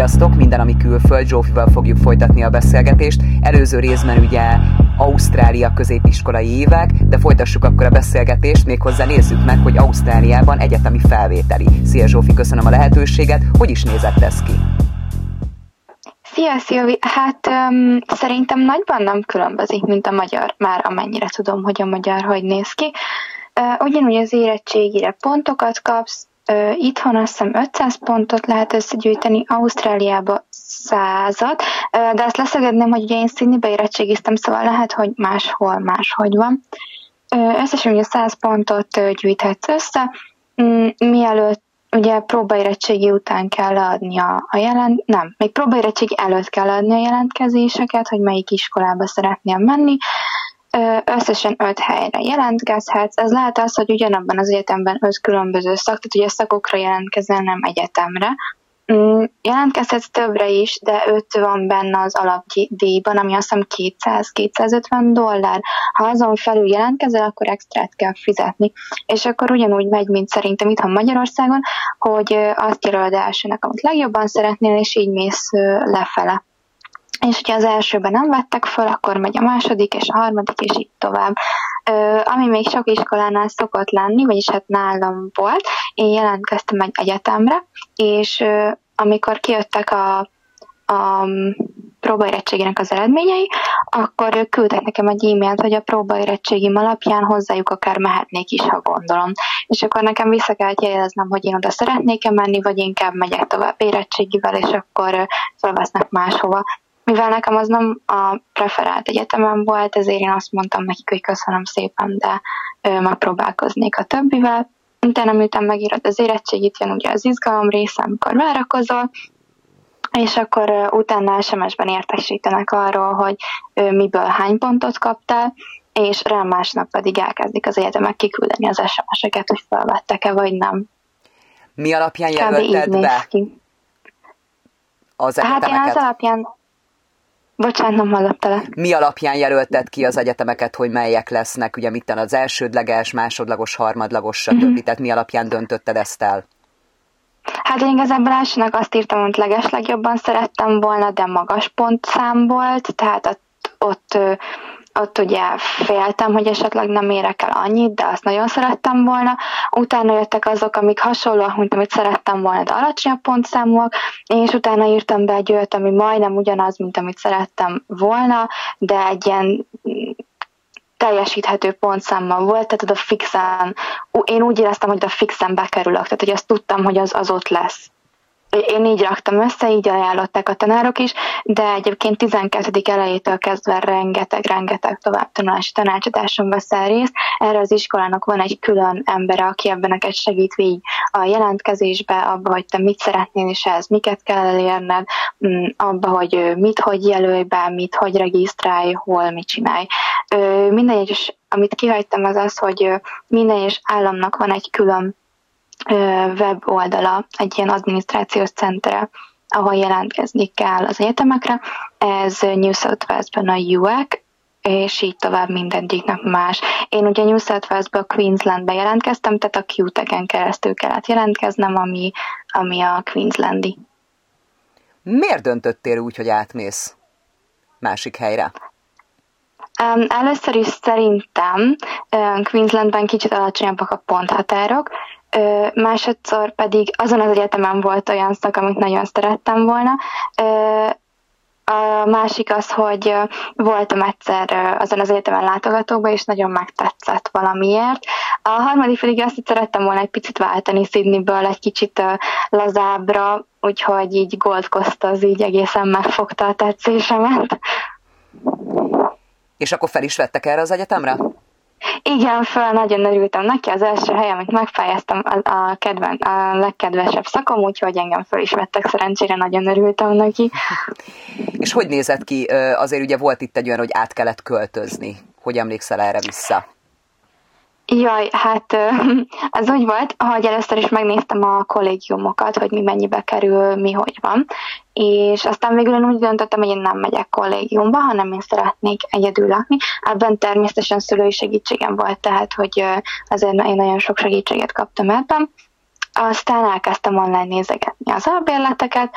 Sziasztok! Minden, ami külföld, Zsófival fogjuk folytatni a beszélgetést. Előző részben ugye Ausztrália középiskolai évek, de folytassuk akkor a beszélgetést, méghozzá nézzük meg, hogy Ausztráliában egyetemi felvételi. Szia Zsófi, köszönöm a lehetőséget. Hogy is nézett ez ki? Szia, Szilvi! Hát um, szerintem nagyban nem különbözik, mint a magyar, már amennyire tudom, hogy a magyar hogy néz ki. Uh, ugyanúgy az érettségire pontokat kapsz, itthon azt hiszem 500 pontot lehet összegyűjteni, Ausztráliába százat, de azt leszögedném, hogy ugye én Sydneybe érettségiztem, szóval lehet, hogy máshol máshogy van. Összesen ugye 100 pontot gyűjthetsz össze, um, mielőtt ugye próbaérettségi után kell adni a, a jelent, nem, még próbaérettségi előtt kell adni a jelentkezéseket, hogy melyik iskolába szeretnél menni. Összesen öt helyre jelentkezhetsz. Ez lehet az, hogy ugyanabban az egyetemben öt különböző szak, tehát ugye szakokra jelentkezel, nem egyetemre. Mm, jelentkezhetsz többre is, de 5 van benne az alapdíjban, ami azt hiszem 200-250 dollár. Ha azon felül jelentkezel, akkor extrát kell fizetni. És akkor ugyanúgy megy, mint szerintem itt Magyarországon, hogy azt jelöled elsőnek, amit legjobban szeretnél, és így mész lefele. És hogyha az elsőben nem vettek fel, akkor megy a második és a harmadik, és így tovább. Ö, ami még sok iskolánál szokott lenni, vagyis hát nálam volt, én jelentkeztem egy egyetemre, és ö, amikor kijöttek a, a próbaérettségének az eredményei, akkor küldtek nekem egy e-mailt, hogy a próbaérettségim alapján hozzájuk akár mehetnék is, ha gondolom. És akkor nekem vissza kellett jeleznem, hogy én oda szeretnék-e menni, vagy inkább megyek tovább érettségivel, és akkor felvesznek máshova mivel nekem az nem a preferált egyetemem volt, ezért én azt mondtam nekik, hogy köszönöm szépen, de ö, megpróbálkoznék a többivel. Utána miután megírod az érettségit, jön ugye az izgalom része, amikor várakozol, és akkor utána SMS-ben értesítenek arról, hogy uh, miből hány pontot kaptál, és rá másnap pedig elkezdik az egyetemek kiküldeni az SMS-eket, hogy felvettek-e vagy nem. Mi alapján jelölted be ki. az egyetemeket? Hát én az alapján Bocsánat, nem hallottalak. Mi alapján jelölted ki az egyetemeket, hogy melyek lesznek? Ugye mit az elsődleges, másodlagos, harmadlagos, stb. Mm-hmm. Tehát mi alapján döntötted ezt el? Hát én igazából elsőnek azt írtam, hogy legeslegjobban szerettem volna, de magas pontszám volt, tehát ott, ott ott ugye féltem, hogy esetleg nem érek el annyit, de azt nagyon szerettem volna. Utána jöttek azok, amik hasonlóak, mint amit szerettem volna, de alacsonyabb pontszámúak, és utána írtam be egy olyat, ami majdnem ugyanaz, mint amit szerettem volna, de egy ilyen teljesíthető pontszámmal volt, tehát oda fixen, én úgy éreztem, hogy a fixen bekerülök, tehát hogy azt tudtam, hogy az, az ott lesz én így raktam össze, így ajánlották a tanárok is, de egyébként 12. elejétől kezdve rengeteg-rengeteg továbbtanulási tanácsadáson veszel részt. Erre az iskolának van egy külön ember, aki ebben neked segít végig a jelentkezésbe, abba, hogy te mit szeretnél, és ez miket kell elérned, mm, abba, hogy mit hogy jelölj be, mit hogy regisztrálj, hol mit csinálj. Minden egyes, amit kihagytam, az az, hogy minden egyes államnak van egy külön web oldala, egy ilyen adminisztrációs centre, ahol jelentkezni kell az egyetemekre. Ez New South Wales-ben a UAC, és így tovább mindegyiknek más. Én ugye New South Wales-be, Queenslandbe jelentkeztem, tehát a QTEC-en keresztül kellett jelentkeznem, ami, ami a Queenslandi. Miért döntöttél úgy, hogy átmész másik helyre? Um, először is szerintem um, Queenslandben kicsit alacsonyabbak a ponthatárok, Másodszor pedig azon az egyetemen volt olyan szak, amit nagyon szerettem volna. A másik az, hogy voltam egyszer azon az egyetemen látogatóban, és nagyon megtetszett valamiért. A harmadik pedig azt, hogy szerettem volna egy picit váltani Sydneyből egy kicsit lazábbra, úgyhogy így Gold Coast az így egészen megfogta a tetszésemet. És akkor fel is vettek erre az egyetemre? Igen, föl nagyon örültem neki, az első hely, amit megfájáztam, a, a, kedven, a legkedvesebb szakom, úgyhogy engem föl is vettek, szerencsére nagyon örültem neki. És hogy nézett ki? Azért ugye volt itt egy olyan, hogy át kellett költözni. Hogy emlékszel erre vissza? Jaj, hát az úgy volt, hogy először is megnéztem a kollégiumokat, hogy mi mennyibe kerül, mi hogy van, és aztán végül én úgy döntöttem, hogy én nem megyek kollégiumba, hanem én szeretnék egyedül lakni. Ebben természetesen szülői segítségem volt, tehát hogy azért én nagyon sok segítséget kaptam ebben. Aztán elkezdtem online nézegetni az albérleteket,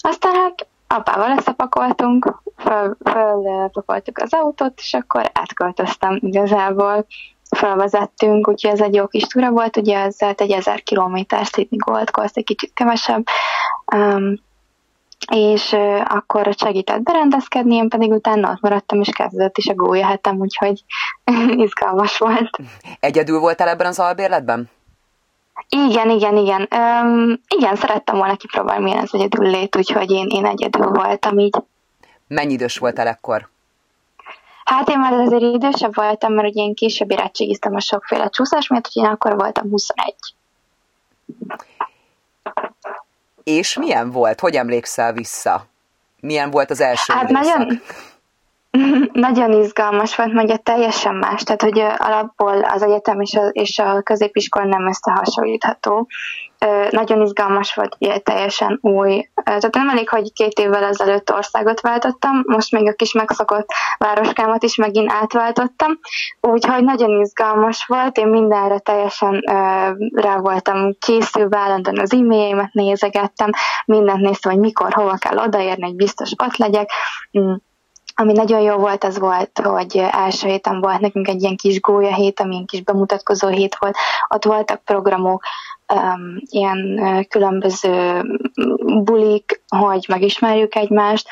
Aztán hát apával összepakoltunk, föl, fölpakoltuk az autót, és akkor átköltöztem igazából. Felvezettünk, úgyhogy ez egy jó kis túra volt, ugye ez egy ezer kilométer Sydney Gold Coast, egy kicsit kevesebb. Um, és uh, akkor segített berendezkedni, én pedig utána ott maradtam, és kezdett is a gólyahetem, úgyhogy izgalmas volt. Egyedül voltál ebben az albérletben? Igen, igen, igen. Um, igen, szerettem volna kipróbálni, milyen az egyedül lét, úgyhogy én, én egyedül voltam így. Mennyi idős voltál ekkor? Hát én már azért idősebb voltam, mert ugye én később érettségiztem a sokféle csúszás miatt, úgyhogy én akkor voltam 21. És milyen volt? Hogy emlékszel vissza? Milyen volt az első Hát időszak? nagyon, nagyon izgalmas volt, mondja teljesen más, tehát hogy alapból az egyetem és a, és a középiskola nem összehasonlítható. Nagyon izgalmas volt, ugye teljesen új. Tehát nem elég, hogy két évvel ezelőtt országot váltottam, most még a kis megszokott városkámat is megint átváltottam, úgyhogy nagyon izgalmas volt, én mindenre teljesen rá voltam készülve, állandóan az e-mailjeimet nézegettem, mindent néztem, hogy mikor, hova kell odaérni, hogy biztos ott legyek mm. Ami nagyon jó volt, az volt, hogy első héten volt nekünk egy ilyen kis gólya hét, ami egy kis bemutatkozó hét volt. Ott voltak programok, um, ilyen különböző bulik, hogy megismerjük egymást.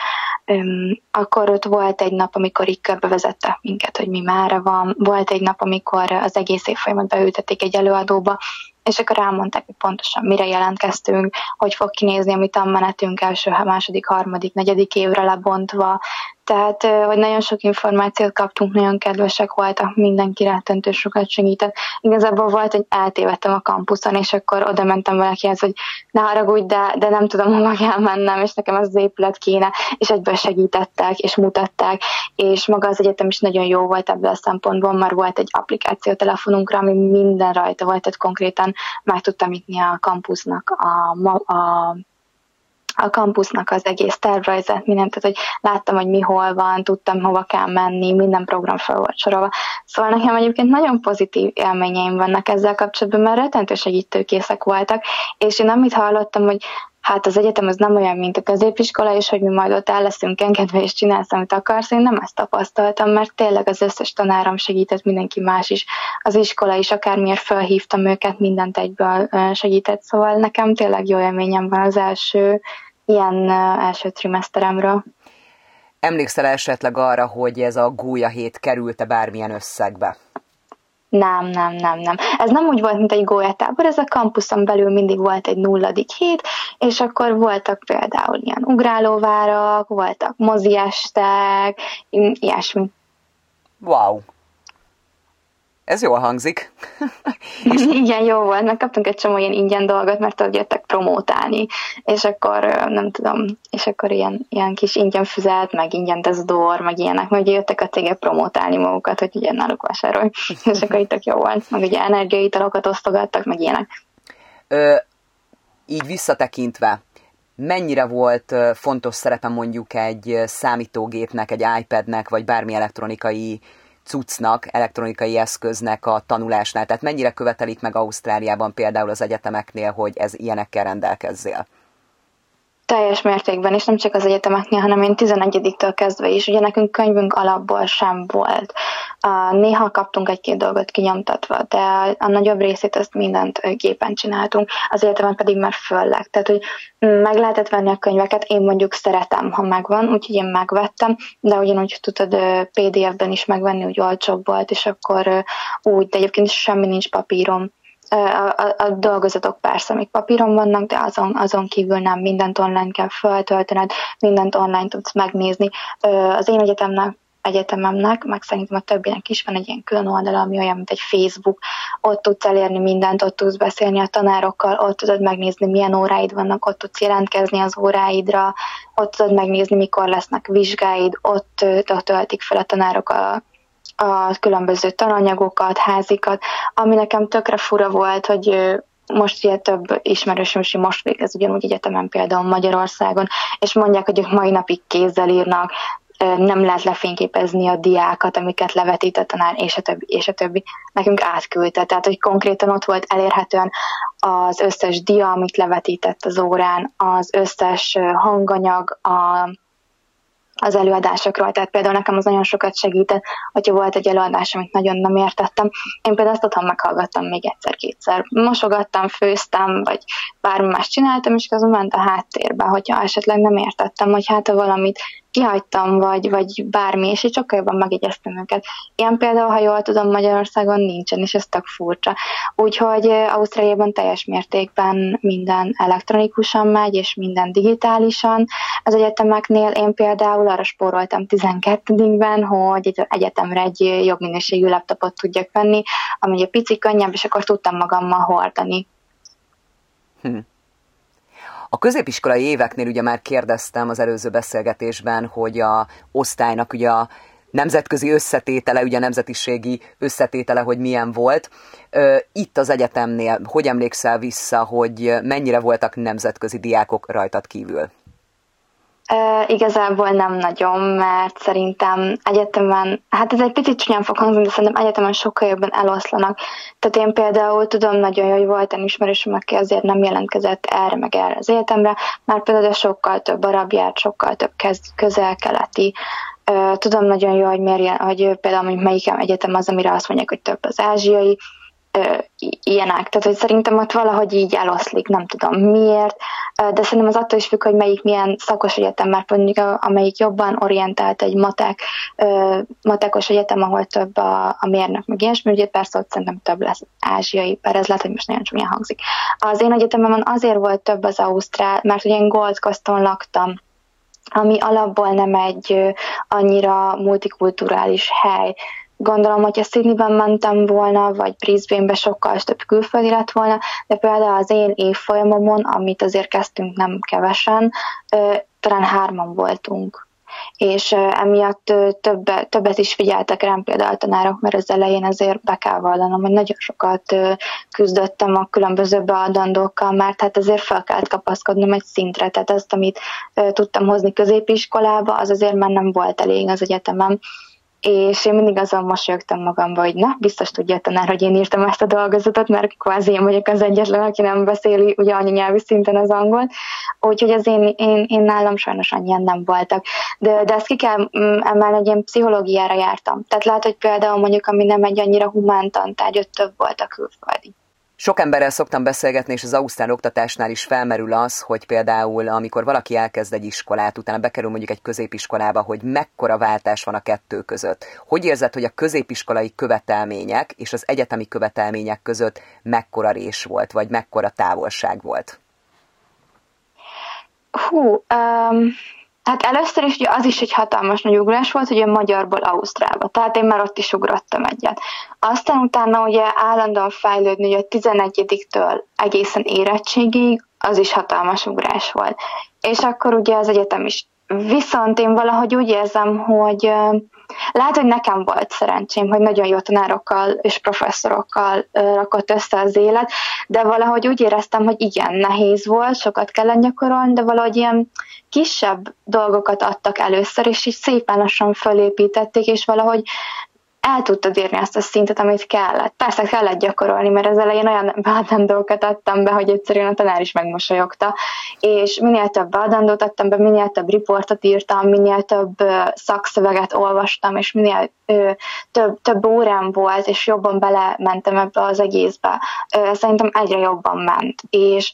Um, akkor ott volt egy nap, amikor így körbevezette minket, hogy mi mára van. Volt egy nap, amikor az egész évfolyamat beültették egy előadóba, és akkor elmondták, hogy pontosan mire jelentkeztünk, hogy fog kinézni a mi tanmenetünk első, második, harmadik, negyedik évre lebontva, tehát, hogy nagyon sok információt kaptunk, nagyon kedvesek voltak, mindenki rettentő sokat segített. Igazából volt, hogy eltévedtem a kampuszon, és akkor oda mentem valakihez, hogy ne haragudj, de, de nem tudom, hova kell mennem, és nekem az, az épület kéne, és egyből segítettek, és mutatták, és maga az egyetem is nagyon jó volt ebből a szempontból, mert volt egy applikáció telefonunkra, ami minden rajta volt, tehát konkrétan meg tudtam nyitni a kampusznak a, a a kampusznak az egész tervrajzát, mindent, tehát hogy láttam, hogy mi hol van, tudtam, hova kell menni, minden program fel volt sorolva. Szóval nekem egyébként nagyon pozitív élményeim vannak ezzel kapcsolatban, mert rettentő segítőkészek voltak, és én amit hallottam, hogy hát az egyetem az nem olyan, mint a középiskola, és hogy mi majd ott el leszünk engedve, és csinálsz, amit akarsz. Én nem ezt tapasztaltam, mert tényleg az összes tanárom segített, mindenki más is. Az iskola is, akármiért felhívtam őket, mindent egyből segített. Szóval nekem tényleg jó élményem van az első ilyen első trimeszteremről. Emlékszel esetleg arra, hogy ez a gólya hét került-e bármilyen összegbe? Nem, nem, nem, nem. Ez nem úgy volt, mint egy gólyatábor, ez a kampuszon belül mindig volt egy nulladik hét, és akkor voltak például ilyen ugrálóvárak, voltak moziestek, ilyesmi. Wow, ez jól hangzik. és... Igen, jó volt, meg kaptunk egy csomó ilyen ingyen dolgot, mert ott jöttek promótálni, és akkor nem tudom, és akkor ilyen, ilyen kis ingyen füzet, meg ingyen dezodor, meg ilyenek, meg ugye jöttek a cégek promótálni magukat, hogy ugye náluk vásárolj, és akkor itt jó volt, meg ugye energiaitalokat osztogattak, meg ilyenek. Ö, így visszatekintve, mennyire volt fontos szerepe mondjuk egy számítógépnek, egy iPadnek, vagy bármi elektronikai cuccnak, elektronikai eszköznek a tanulásnál? Tehát mennyire követelik meg Ausztráliában például az egyetemeknél, hogy ez ilyenekkel rendelkezzél? Teljes mértékben, és nem csak az egyetemeknél, hanem én 11-től kezdve is. Ugye nekünk könyvünk alapból sem volt. Néha kaptunk egy-két dolgot kinyomtatva, de a nagyobb részét azt mindent gépen csináltunk, az egyetemen pedig már fölleg. Tehát, hogy meg lehetett venni a könyveket, én mondjuk szeretem, ha megvan, úgyhogy én megvettem, de ugyanúgy tudod PDF-ben is megvenni, úgy olcsóbb volt, és akkor úgy, de egyébként semmi nincs papírom a, a, a dolgozatok persze még papíron vannak, de azon, azon kívül nem mindent online kell feltöltened, mindent online tudsz megnézni. Az én egyetemnek egyetememnek, meg szerintem a többinek is van egy ilyen külön oldala, ami olyan, mint egy Facebook. Ott tudsz elérni mindent, ott tudsz beszélni a tanárokkal, ott tudod megnézni, milyen óráid vannak, ott tudsz jelentkezni az óráidra, ott tudod megnézni, mikor lesznek vizsgáid, ott, töltik fel a tanárok a, a különböző tananyagokat, házikat, ami nekem tökre fura volt, hogy most ugye több ismerősöm is most végez ugyanúgy egyetemen például Magyarországon, és mondják, hogy ők mai napig kézzel írnak, nem lehet lefényképezni a diákat, amiket levetít a tanár, és a többi, és a többi. Nekünk átküldte, tehát hogy konkrétan ott volt elérhetően az összes dia, amit levetített az órán, az összes hanganyag, a az előadásokról. Tehát például nekem az nagyon sokat segített, hogyha volt egy előadás, amit nagyon nem értettem. Én például azt otthon meghallgattam még egyszer-kétszer. Mosogattam, főztem, vagy bármi más csináltam, és azon ment a háttérbe, hogyha esetleg nem értettem, hogy hát ha valamit kihagytam, vagy, vagy bármi, és így sokkal jobban megjegyeztem őket. Ilyen például, ha jól tudom, Magyarországon nincsen, és ez tök furcsa. Úgyhogy Ausztráliában teljes mértékben minden elektronikusan megy, és minden digitálisan. Az egyetemeknél én például arra spóroltam 12-ben, hogy egy egyetemre egy jobb minőségű laptopot tudjak venni, ami ugye pici, könnyebb, és akkor tudtam magammal hordani. Hm. A középiskolai éveknél ugye már kérdeztem az előző beszélgetésben, hogy a osztálynak ugye a nemzetközi összetétele, ugye nemzetiségi összetétele, hogy milyen volt. Itt az egyetemnél, hogy emlékszel vissza, hogy mennyire voltak nemzetközi diákok rajtad kívül? Igazából nem nagyon, mert szerintem egyetemen, hát ez egy picit csúnyán fog hangzni, de szerintem egyetemen sokkal jobban eloszlanak. Tehát én például tudom nagyon jó, hogy volt egy ismerősöm, aki azért nem jelentkezett erre meg erre az egyetemre, már például sokkal több arab járt, sokkal több közel-keleti, tudom nagyon jó, hogy, miért, hogy például hogy melyik egyetem az, amire azt mondják, hogy több az ázsiai, ilyenek. Tehát, hogy szerintem ott valahogy így eloszlik, nem tudom miért, de szerintem az attól is függ, hogy melyik milyen szakos egyetem, mert mondjuk amelyik jobban orientált egy matek, matekos egyetem, ahol több a, a mérnök, meg ilyesmi, ugye persze ott szerintem több lesz ázsiai, bár ez lehet, hogy most nagyon csúnyán hangzik. Az én egyetememben azért volt több az Ausztrál, mert ugye én Gold Coaston laktam, ami alapból nem egy annyira multikulturális hely. Gondolom, hogyha Sydneyben mentem volna, vagy Brisbane-be sokkal több külföldi lett volna, de például az én évfolyamomon, amit azért kezdtünk nem kevesen, talán hárman voltunk. És emiatt többe, többet is figyeltek rám például a tanárok, mert az elején azért be kell vallanom, hogy nagyon sokat küzdöttem a különböző beadandókkal, mert hát azért fel kellett kapaszkodnom egy szintre, tehát azt, amit tudtam hozni középiskolába, az azért már nem volt elég az egyetemem, és én mindig azon mosolyogtam magamba, hogy na, biztos tudja a tanár, hogy én írtam ezt a dolgozatot, mert kvázi én vagyok az egyetlen, aki nem beszéli ugye anyanyelvi szinten az angol, úgyhogy az én, én, én nálam sajnos annyian nem voltak. De, de ezt ki kell mm, emelni, hogy én pszichológiára jártam. Tehát lehet, hogy például mondjuk, ami nem egy annyira humán tantárgy, ott több volt a külföldi. Sok emberrel szoktam beszélgetni, és az ausztrál oktatásnál is felmerül az, hogy például amikor valaki elkezd egy iskolát, utána bekerül mondjuk egy középiskolába, hogy mekkora váltás van a kettő között. Hogy érzed, hogy a középiskolai követelmények és az egyetemi követelmények között mekkora rés volt, vagy mekkora távolság volt? Hú, um, Hát először is ugye az is egy hatalmas nagy ugrás volt, a magyarból Ausztrálba. Tehát én már ott is ugrottam egyet. Aztán utána ugye állandóan fejlődni, hogy a 11-től egészen érettségig, az is hatalmas ugrás volt. És akkor ugye az egyetem is. Viszont én valahogy úgy érzem, hogy lehet, hogy nekem volt szerencsém, hogy nagyon jó tanárokkal és professzorokkal rakott össze az élet, de valahogy úgy éreztem, hogy igen, nehéz volt, sokat kellett gyakorolni, de valahogy ilyen kisebb dolgokat adtak először, és így szépen lassan fölépítették, és valahogy el tudtad érni azt a szintet, amit kellett. Persze kellett gyakorolni, mert az elején olyan beadandókat adtam be, hogy egyszerűen a tanár is megmosolyogta, és minél több beadandót adtam be, minél több riportot írtam, minél több szakszöveget olvastam, és minél ö, több, több órám volt, és jobban belementem ebbe az egészbe. Ö, szerintem egyre jobban ment, és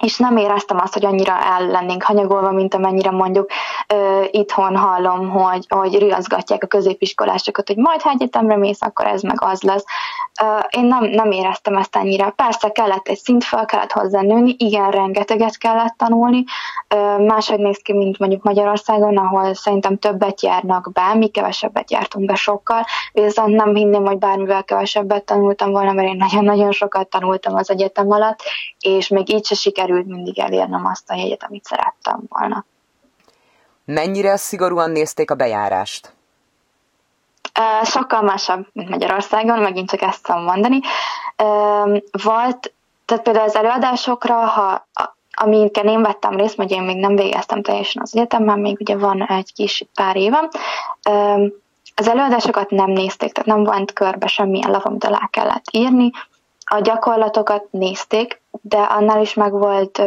és nem éreztem azt, hogy annyira el lennénk hanyagolva, mint amennyire mondjuk itthon hallom, hogy, hogy riaszgatják a középiskolásokat, hogy majd ha egyetemre mész, akkor ez meg az lesz. Én nem, nem éreztem ezt ennyire. Persze kellett egy szint fel, kellett hozzá nőni, igen, rengeteget kellett tanulni. Máshogy néz ki, mint mondjuk Magyarországon, ahol szerintem többet járnak be, mi kevesebbet jártunk be sokkal, viszont nem hinném, hogy bármivel kevesebbet tanultam volna, mert én nagyon-nagyon sokat tanultam az egyetem alatt, és még így se sikerült mindig elérnem azt a jegyet, amit szerettem volna. Mennyire szigorúan nézték a bejárást? Sokkal másabb, mint Magyarországon, megint csak ezt tudom mondani. Volt, tehát például az előadásokra, ha amiken én vettem részt, mert én még nem végeztem teljesen az egyetemben, még ugye van egy kis pár évem, az előadásokat nem nézték, tehát nem volt körbe semmilyen lap, amit alá kellett írni. A gyakorlatokat nézték, de annál is meg volt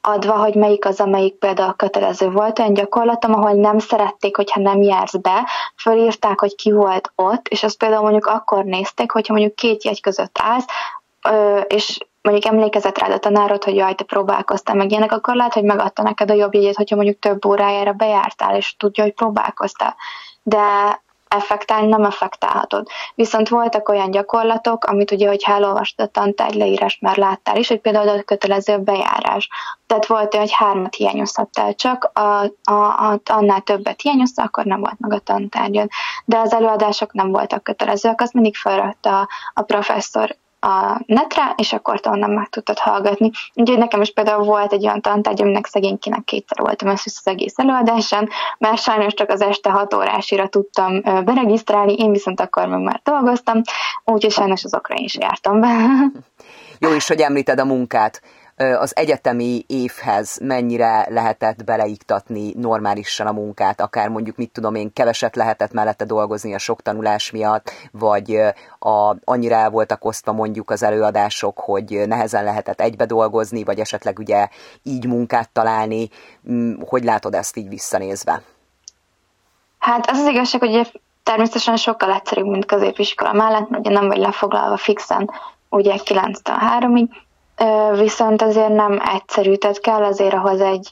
adva, hogy melyik az, amelyik például kötelező volt olyan gyakorlatom, ahol nem szerették, hogyha nem jársz be, fölírták, hogy ki volt ott, és azt például mondjuk akkor nézték, hogyha mondjuk két jegy között állsz, és mondjuk emlékezett rád a tanárod, hogy jaj, te próbálkoztál meg ilyenek, akkor lehet, hogy megadta neked a jobb jegyet, hogyha mondjuk több órájára bejártál, és tudja, hogy próbálkoztál. De effektálni nem effektálhatod. Viszont voltak olyan gyakorlatok, amit ugye, hogy elolvastad a tantárgy leírást, már láttál is, hogy például a kötelező bejárás. Tehát volt olyan, hogy hármat hiányozhattál csak, a, a, a, annál többet hiányoztál, akkor nem volt meg a tantárgyad. De az előadások nem voltak kötelezőek, azt mindig felrakta a, a professzor a netre, és akkor te onnan meg tudtad hallgatni. Úgyhogy nekem is például volt egy olyan tantárgy, aminek szegénykinek kétszer voltam össze az egész előadáson, mert sajnos csak az este 6 órásira tudtam beregisztrálni, én viszont akkor meg már dolgoztam, úgyhogy sajnos azokra is jártam be. Jó is, hogy említed a munkát az egyetemi évhez mennyire lehetett beleiktatni normálisan a munkát, akár mondjuk, mit tudom én, keveset lehetett mellette dolgozni a sok tanulás miatt, vagy a, annyira el voltak osztva mondjuk az előadások, hogy nehezen lehetett egybe dolgozni, vagy esetleg ugye így munkát találni. Mm, hogy látod ezt így visszanézve? Hát az az igazság, hogy természetesen sokkal egyszerűbb, mint középiskola mellett, mert ugye nem vagy lefoglalva fixen ugye 9-től 3-ig, viszont azért nem egyszerű, tehát kell azért ahhoz egy,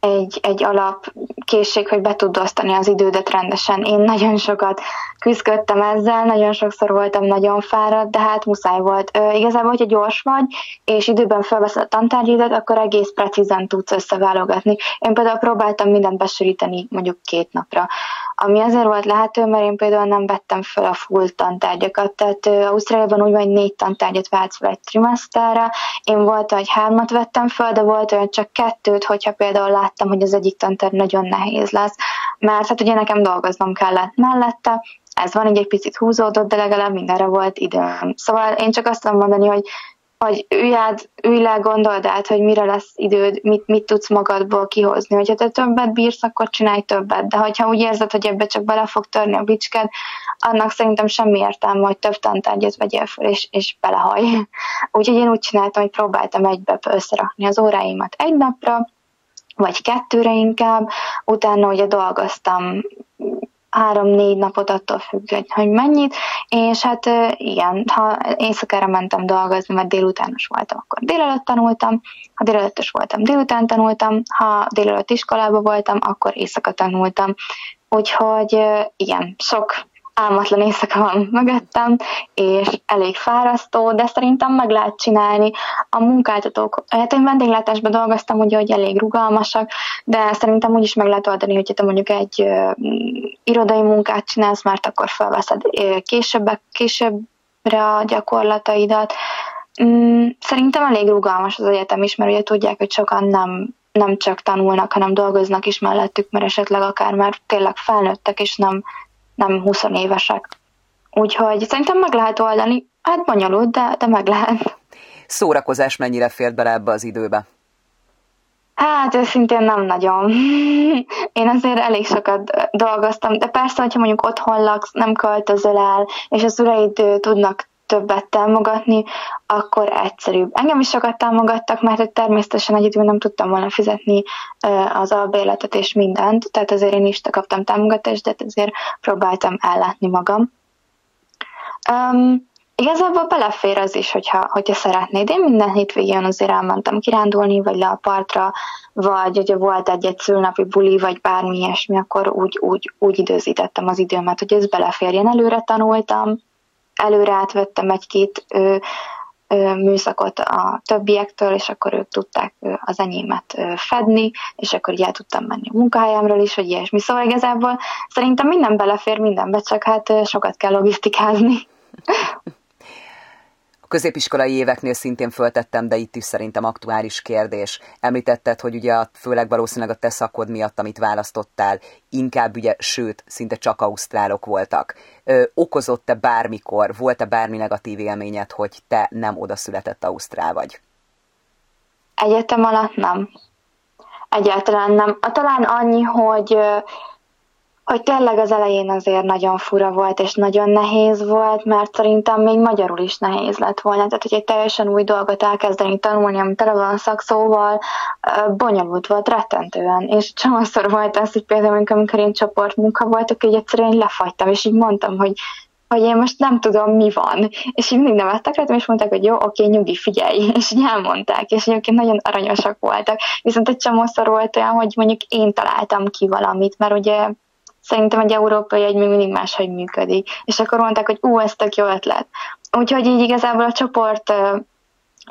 egy, egy alapkészség, hogy be tud osztani az idődet rendesen. Én nagyon sokat küzdöttem ezzel, nagyon sokszor voltam nagyon fáradt, de hát muszáj volt. Ö, igazából, hogyha gyors vagy, és időben felveszed a tantárgyidat, akkor egész precízen tudsz összeválogatni. Én például próbáltam mindent besűríteni mondjuk két napra ami azért volt lehető, mert én például nem vettem fel a full tantárgyakat, tehát uh, Ausztráliában úgy van, hogy négy tantárgyat váltsz fel egy trimeszterre, én volt, hogy hármat vettem fel, de volt olyan csak kettőt, hogyha például láttam, hogy az egyik tantárgy nagyon nehéz lesz, mert hát ugye nekem dolgoznom kellett mellette, ez van, így egy picit húzódott, de legalább mindenre volt időm. Szóval én csak azt tudom mondani, hogy hogy ülj, át, ülj le, gondold át, hogy mire lesz időd, mit, mit tudsz magadból kihozni. Hogyha te többet bírsz, akkor csinálj többet, de hogyha úgy érzed, hogy ebbe csak bele fog törni a bicsked, annak szerintem semmi értelme, hogy több tantárgyat vegyél fel, és, és belehaj. Úgyhogy én úgy csináltam, hogy próbáltam egybe összerakni az óráimat egy napra, vagy kettőre inkább, utána ugye dolgoztam három-négy napot attól függ, hogy mennyit, és hát igen, ha éjszakára mentem dolgozni, mert délutános voltam, akkor délelőtt tanultam, ha délelőttös voltam, délután tanultam, ha délelőtt iskolába voltam, akkor éjszaka tanultam. Úgyhogy igen, sok álmatlan éjszaka van mögöttem, és elég fárasztó, de szerintem meg lehet csinálni. A munkáltatók, hát én vendéglátásban dolgoztam, ugye, hogy elég rugalmasak, de szerintem úgy is meg lehet oldani, hogy te mondjuk egy uh, irodai munkát csinálsz, mert akkor felveszed később, későbbre a gyakorlataidat. Mm, szerintem elég rugalmas az egyetem is, mert ugye tudják, hogy sokan nem nem csak tanulnak, hanem dolgoznak is mellettük, mert esetleg akár már tényleg felnőttek, és nem nem 20 évesek. Úgyhogy szerintem meg lehet oldani. Hát bonyolult, de, de meg lehet. Szórakozás mennyire fért bele ebbe az időbe? Hát őszintén nem nagyon. Én azért elég sokat dolgoztam, de persze, hogyha mondjuk otthon laksz, nem költözöl el, és az uraid tudnak többet támogatni, akkor egyszerűbb. Engem is sokat támogattak, mert természetesen egyedül nem tudtam volna fizetni az albérletet és mindent, tehát azért én is kaptam támogatást, de azért próbáltam ellátni magam. Um, igazából belefér az is, hogyha, hogyha szeretnéd. Én minden hétvégén azért elmentem kirándulni, vagy le a partra, vagy hogyha volt egy-egy szülnapi buli, vagy bármi ilyesmi, akkor úgy, úgy, úgy időzítettem az időmet, hogy ez beleférjen. Előre tanultam, előre átvettem egy-két műszakot a többiektől, és akkor ők tudták az enyémet fedni, és akkor így el tudtam menni a munkahelyemről is, vagy ilyesmi. Szóval igazából szerintem minden belefér mindenbe, csak hát sokat kell logisztikázni. középiskolai éveknél szintén föltettem, de itt is szerintem aktuális kérdés. Említetted, hogy ugye főleg valószínűleg a te szakod miatt, amit választottál, inkább ugye, sőt, szinte csak ausztrálok voltak. Ö, okozott-e bármikor, volt-e bármi negatív élményed, hogy te nem oda született ausztrál vagy? egyetem alatt nem. Egyáltalán nem. Talán annyi, hogy hogy tényleg az elején azért nagyon fura volt, és nagyon nehéz volt, mert szerintem még magyarul is nehéz lett volna. Tehát, hogy egy teljesen új dolgot elkezdeni tanulni, ami tele van szakszóval, bonyolult volt rettentően. És csomószor volt az, hogy például amikor én csoportmunka voltak, hogy egyszerűen lefagytam, és így mondtam, hogy hogy én most nem tudom, mi van. És így mindig nevettek rajtam, és mondták, hogy jó, oké, nyugi, figyelj. És így elmondták, és egyébként nagyon aranyosak voltak. Viszont egy csomószor volt olyan, hogy mondjuk én találtam ki valamit, mert ugye szerintem egy európai egy még mindig máshogy működik. És akkor mondták, hogy ú, ez tök jó ötlet. Úgyhogy így igazából a csoport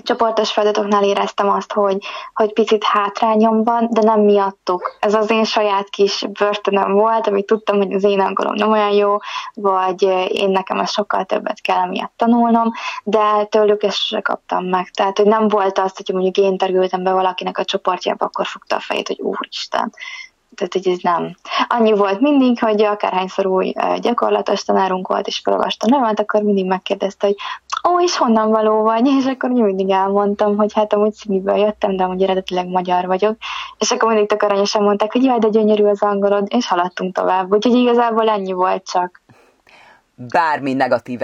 csoportos feladatoknál éreztem azt, hogy, hogy picit hátrányom van, de nem miattuk. Ez az én saját kis börtönöm volt, amit tudtam, hogy az én angolom nem olyan jó, vagy én nekem az sokkal többet kell miatt tanulnom, de tőlük ezt se kaptam meg. Tehát, hogy nem volt az, hogy mondjuk én terültem be valakinek a csoportjába, akkor fogta a fejét, hogy úristen, tehát hogy ez nem. Annyi volt mindig, hogy akárhányszor új gyakorlatos tanárunk volt, és felolvasta nevet, akkor mindig megkérdezte, hogy ó, és honnan való vagy? És akkor mindig elmondtam, hogy hát amúgy színiből jöttem, de amúgy eredetileg magyar vagyok. És akkor mindig tök aranyosan mondták, hogy jaj, de gyönyörű az angolod, és haladtunk tovább. Úgyhogy igazából ennyi volt csak bármi negatív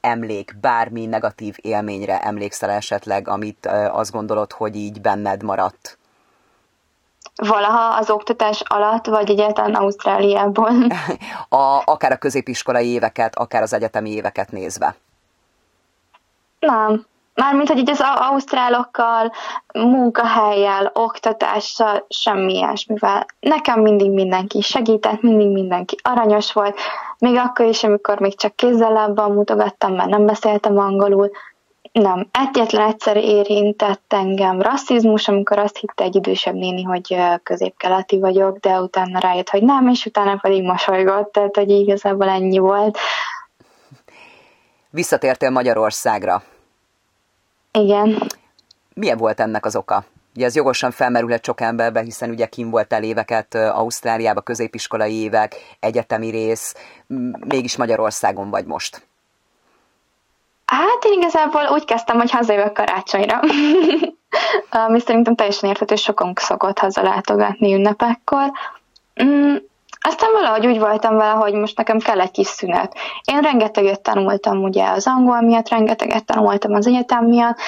emlék, bármi negatív élményre emlékszel esetleg, amit azt gondolod, hogy így benned maradt? Valaha az oktatás alatt, vagy egyáltalán Ausztráliából? A, akár a középiskolai éveket, akár az egyetemi éveket nézve. Nem. Mármint, hogy így az ausztrálokkal, munkahelyjel, oktatással, semmi ilyesmivel. Nekem mindig mindenki segített, mindig mindenki aranyos volt, még akkor is, amikor még csak kézzel lábbal mutogattam, mert nem beszéltem angolul, nem, egyetlen egyszer érintett engem rasszizmus, amikor azt hitte egy idősebb néni, hogy középkeleti vagyok, de utána rájött, hogy nem, és utána pedig mosolygott, tehát hogy igazából ennyi volt. Visszatértél Magyarországra. Igen. Milyen volt ennek az oka? Ugye ez jogosan felmerülhet sok emberbe, hiszen ugye kim volt el éveket Ausztráliába, középiskolai évek, egyetemi rész, mégis Magyarországon vagy most. Hát én igazából úgy kezdtem, hogy hazajövök karácsonyra. Ami szerintem teljesen érthető, sokunk szokott hazalátogatni ünnepekkor. Mm, aztán valahogy úgy voltam vele, hogy most nekem kell egy kis szünet. Én rengeteget tanultam ugye az angol miatt, rengeteget tanultam az egyetem miatt,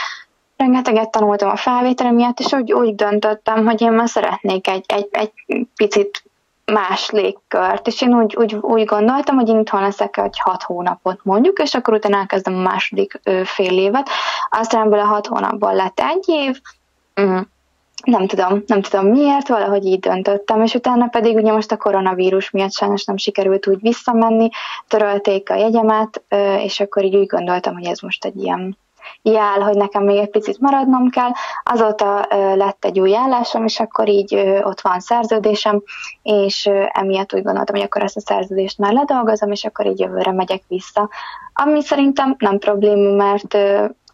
rengeteget tanultam a felvétel miatt, és úgy, úgy döntöttem, hogy én már szeretnék egy, egy, egy picit más légkört, és én úgy, úgy, úgy gondoltam, hogy én itthon leszek egy hat hónapot mondjuk, és akkor utána elkezdem a második fél évet. Aztán ebből a hat hónapból lett egy év, mm. nem tudom, nem tudom miért, valahogy így döntöttem, és utána pedig ugye most a koronavírus miatt sajnos nem sikerült úgy visszamenni, törölték a jegyemet, és akkor így úgy gondoltam, hogy ez most egy ilyen jel, hogy nekem még egy picit maradnom kell. Azóta lett egy új állásom, és akkor így ott van szerződésem, és emiatt úgy gondoltam, hogy akkor ezt a szerződést már ledolgozom, és akkor így jövőre megyek vissza. Ami szerintem nem probléma, mert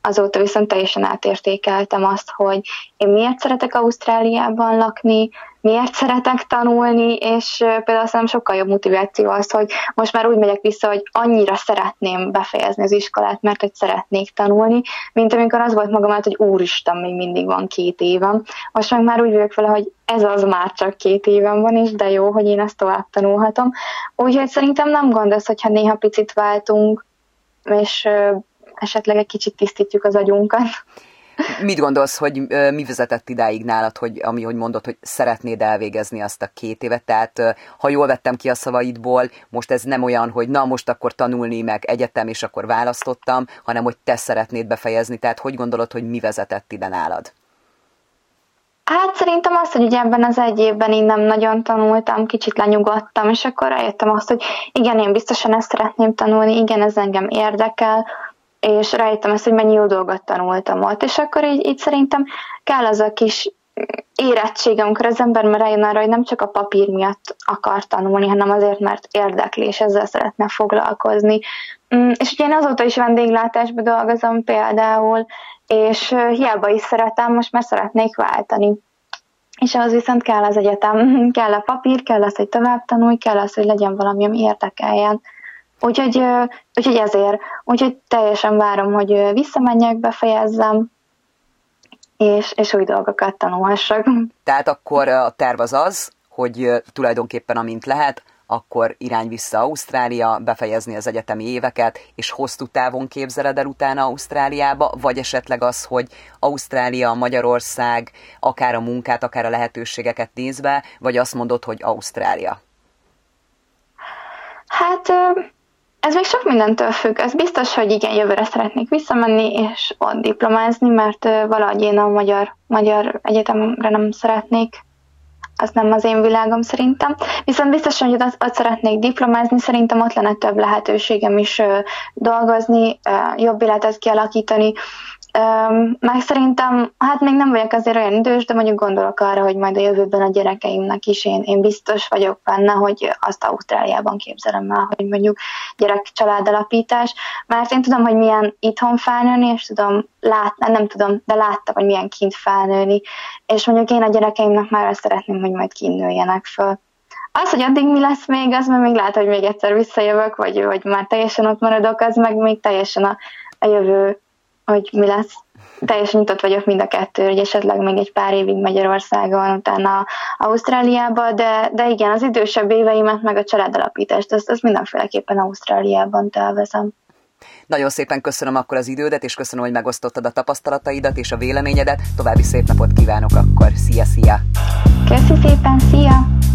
azóta viszont teljesen átértékeltem azt, hogy én miért szeretek Ausztráliában lakni, miért szeretek tanulni, és például szerintem sokkal jobb motiváció az, hogy most már úgy megyek vissza, hogy annyira szeretném befejezni az iskolát, mert hogy szeretnék tanulni, mint amikor az volt magam hogy úristen, még mindig van két évem. Most meg már úgy vagyok vele, hogy ez az már csak két évem van, és de jó, hogy én ezt tovább tanulhatom. Úgyhogy szerintem nem gond az, hogyha néha picit váltunk, és esetleg egy kicsit tisztítjuk az agyunkat. Mit gondolsz, hogy mi vezetett idáig nálad, hogy ami, hogy mondod, hogy szeretnéd elvégezni azt a két évet? Tehát, ha jól vettem ki a szavaidból, most ez nem olyan, hogy na most akkor tanulni meg egyetem, és akkor választottam, hanem hogy te szeretnéd befejezni. Tehát, hogy gondolod, hogy mi vezetett ide nálad? Hát szerintem azt, hogy ugye ebben az egy évben én nem nagyon tanultam, kicsit lenyugodtam, és akkor rájöttem azt, hogy igen, én biztosan ezt szeretném tanulni, igen, ez engem érdekel, és rájöttem ezt, hogy mennyi jó dolgot tanultam ott, és akkor így, így szerintem kell az a kis érettség, amikor az ember már rájön arra, hogy nem csak a papír miatt akar tanulni, hanem azért, mert érdekli, és ezzel szeretne foglalkozni. Mm, és ugye én azóta is vendéglátásban dolgozom például, és hiába is szeretem, most már szeretnék váltani. És ahhoz viszont kell az egyetem, kell a papír, kell az, hogy tovább tanulj, kell az, hogy legyen valami, ami érdekeljen. Úgyhogy, úgyhogy ezért, úgyhogy teljesen várom, hogy visszamenjek, befejezzem, és, és új dolgokat tanulhassak. Tehát akkor a terv az az, hogy tulajdonképpen amint lehet, akkor irány vissza Ausztrália, befejezni az egyetemi éveket, és hosszú távon képzeled el utána Ausztráliába, vagy esetleg az, hogy Ausztrália, Magyarország, akár a munkát, akár a lehetőségeket nézve, vagy azt mondod, hogy Ausztrália? Hát ez még sok mindentől függ. Ez biztos, hogy igen, jövőre szeretnék visszamenni, és ott diplomázni, mert valahogy én a magyar, magyar egyetemre nem szeretnék az nem az én világom szerintem. Viszont biztosan, hogy ott, ott szeretnék diplomázni, szerintem ott lenne több lehetőségem is dolgozni, jobb életet kialakítani, meg szerintem, hát még nem vagyok azért olyan idős, de mondjuk gondolok arra, hogy majd a jövőben a gyerekeimnek is én, én biztos vagyok benne, hogy azt Ausztráliában képzelem el, hogy mondjuk gyerek családalapítás, mert én tudom, hogy milyen itthon felnőni, és tudom látni, nem tudom, de láttam, hogy milyen kint felnőni, és mondjuk én a gyerekeimnek már azt szeretném, hogy majd kint nőjenek föl. Az, hogy addig mi lesz még, az mert még lehet, hogy még egyszer visszajövök, vagy, vagy már teljesen ott maradok, az meg még teljesen a, a jövő hogy mi lesz. Teljesen nyitott vagyok mind a kettő, hogy esetleg még egy pár évig Magyarországon, utána Ausztráliába, de, de igen, az idősebb éveimet, meg a családalapítást, azt, azt mindenféleképpen Ausztráliában tervezem. Nagyon szépen köszönöm akkor az idődet, és köszönöm, hogy megosztottad a tapasztalataidat és a véleményedet. További szép napot kívánok akkor. Szia, szia! Köszi szépen, szia!